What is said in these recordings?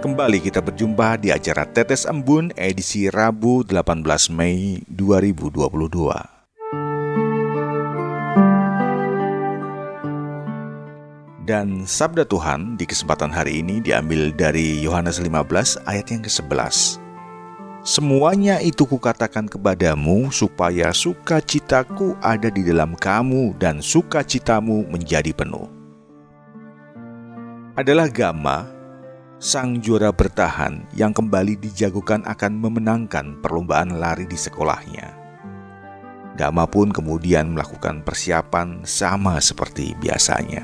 kembali kita berjumpa di acara Tetes Embun edisi Rabu 18 Mei 2022. Dan sabda Tuhan di kesempatan hari ini diambil dari Yohanes 15 ayat yang ke-11. Semuanya itu kukatakan kepadamu supaya sukacitaku ada di dalam kamu dan sukacitamu menjadi penuh adalah Gama, sang juara bertahan yang kembali dijagokan akan memenangkan perlombaan lari di sekolahnya. Gama pun kemudian melakukan persiapan sama seperti biasanya.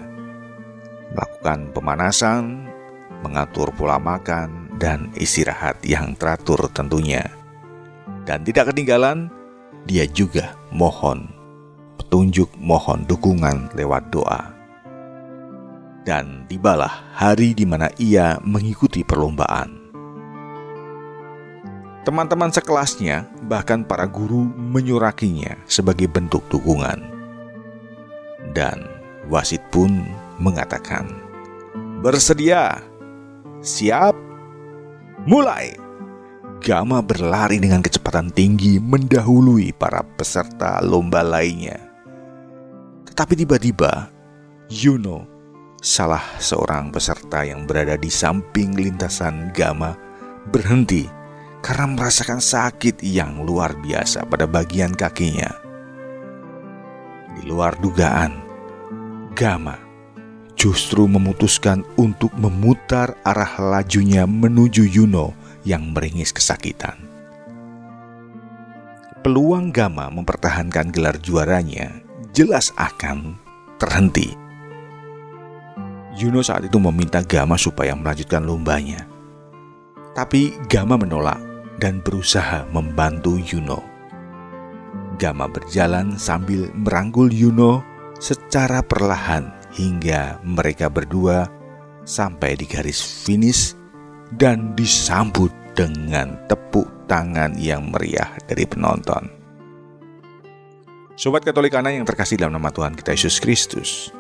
Melakukan pemanasan, mengatur pola makan, dan istirahat yang teratur tentunya. Dan tidak ketinggalan, dia juga mohon petunjuk, mohon dukungan lewat doa dan tibalah hari di mana ia mengikuti perlombaan. Teman-teman sekelasnya, bahkan para guru menyurakinya sebagai bentuk dukungan. Dan wasit pun mengatakan, "Bersedia, siap, mulai!" Gama berlari dengan kecepatan tinggi mendahului para peserta lomba lainnya. Tetapi tiba-tiba, Yuno salah seorang peserta yang berada di samping lintasan Gama berhenti karena merasakan sakit yang luar biasa pada bagian kakinya. Di luar dugaan, Gama justru memutuskan untuk memutar arah lajunya menuju Yuno yang meringis kesakitan. Peluang Gama mempertahankan gelar juaranya jelas akan terhenti Yuno saat itu meminta Gama supaya melanjutkan lombanya. Tapi Gama menolak dan berusaha membantu Yuno. Gama berjalan sambil merangkul Yuno secara perlahan hingga mereka berdua sampai di garis finish dan disambut dengan tepuk tangan yang meriah dari penonton. Sobat Katolikana yang terkasih dalam nama Tuhan kita Yesus Kristus,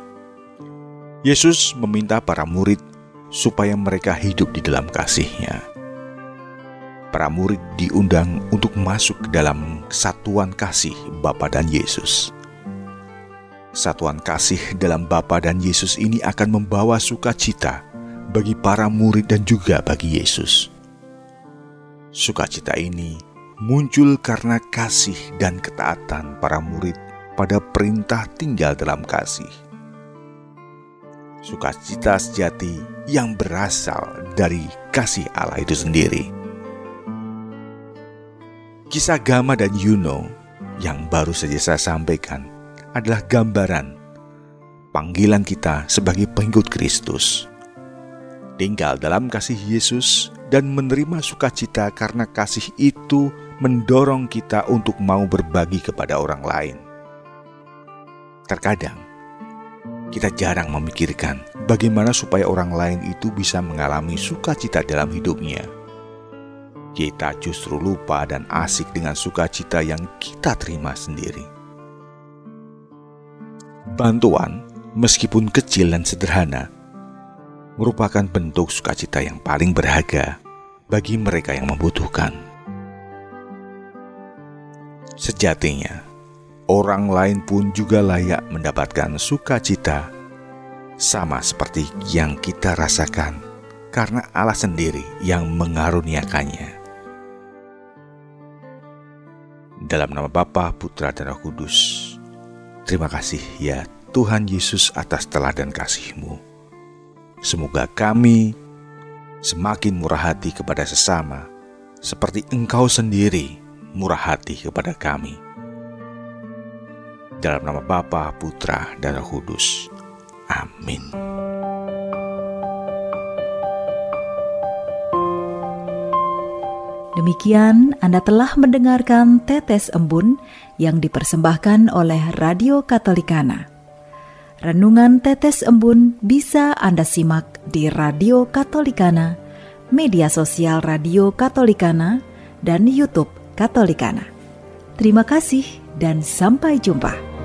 Yesus meminta para murid supaya mereka hidup di dalam kasih-Nya. Para murid diundang untuk masuk ke dalam satuan kasih Bapa dan Yesus. Satuan kasih dalam Bapa dan Yesus ini akan membawa sukacita bagi para murid dan juga bagi Yesus. Sukacita ini muncul karena kasih dan ketaatan para murid pada perintah tinggal dalam kasih sukacita sejati yang berasal dari kasih Allah itu sendiri. Kisah Gama dan Yuno yang baru saja saya sampaikan adalah gambaran panggilan kita sebagai pengikut Kristus. Tinggal dalam kasih Yesus dan menerima sukacita karena kasih itu mendorong kita untuk mau berbagi kepada orang lain. Terkadang kita jarang memikirkan bagaimana supaya orang lain itu bisa mengalami sukacita dalam hidupnya. Kita justru lupa dan asik dengan sukacita yang kita terima sendiri. Bantuan, meskipun kecil dan sederhana, merupakan bentuk sukacita yang paling berharga bagi mereka yang membutuhkan. Sejatinya, orang lain pun juga layak mendapatkan sukacita, sama seperti yang kita rasakan, karena Allah sendiri yang mengaruniakannya. Dalam nama Bapa, Putra, dan Roh Kudus, terima kasih ya Tuhan Yesus atas teladan kasih-Mu. Semoga kami semakin murah hati kepada sesama, seperti Engkau sendiri murah hati kepada kami dalam nama Bapa, Putra, dan Roh Kudus. Amin. demikian, Anda telah mendengarkan Tetes Embun yang dipersembahkan oleh Radio Katolikana. Renungan Tetes Embun bisa Anda simak di Radio Katolikana, media sosial Radio Katolikana, dan YouTube Katolikana. Terima kasih dan sampai jumpa.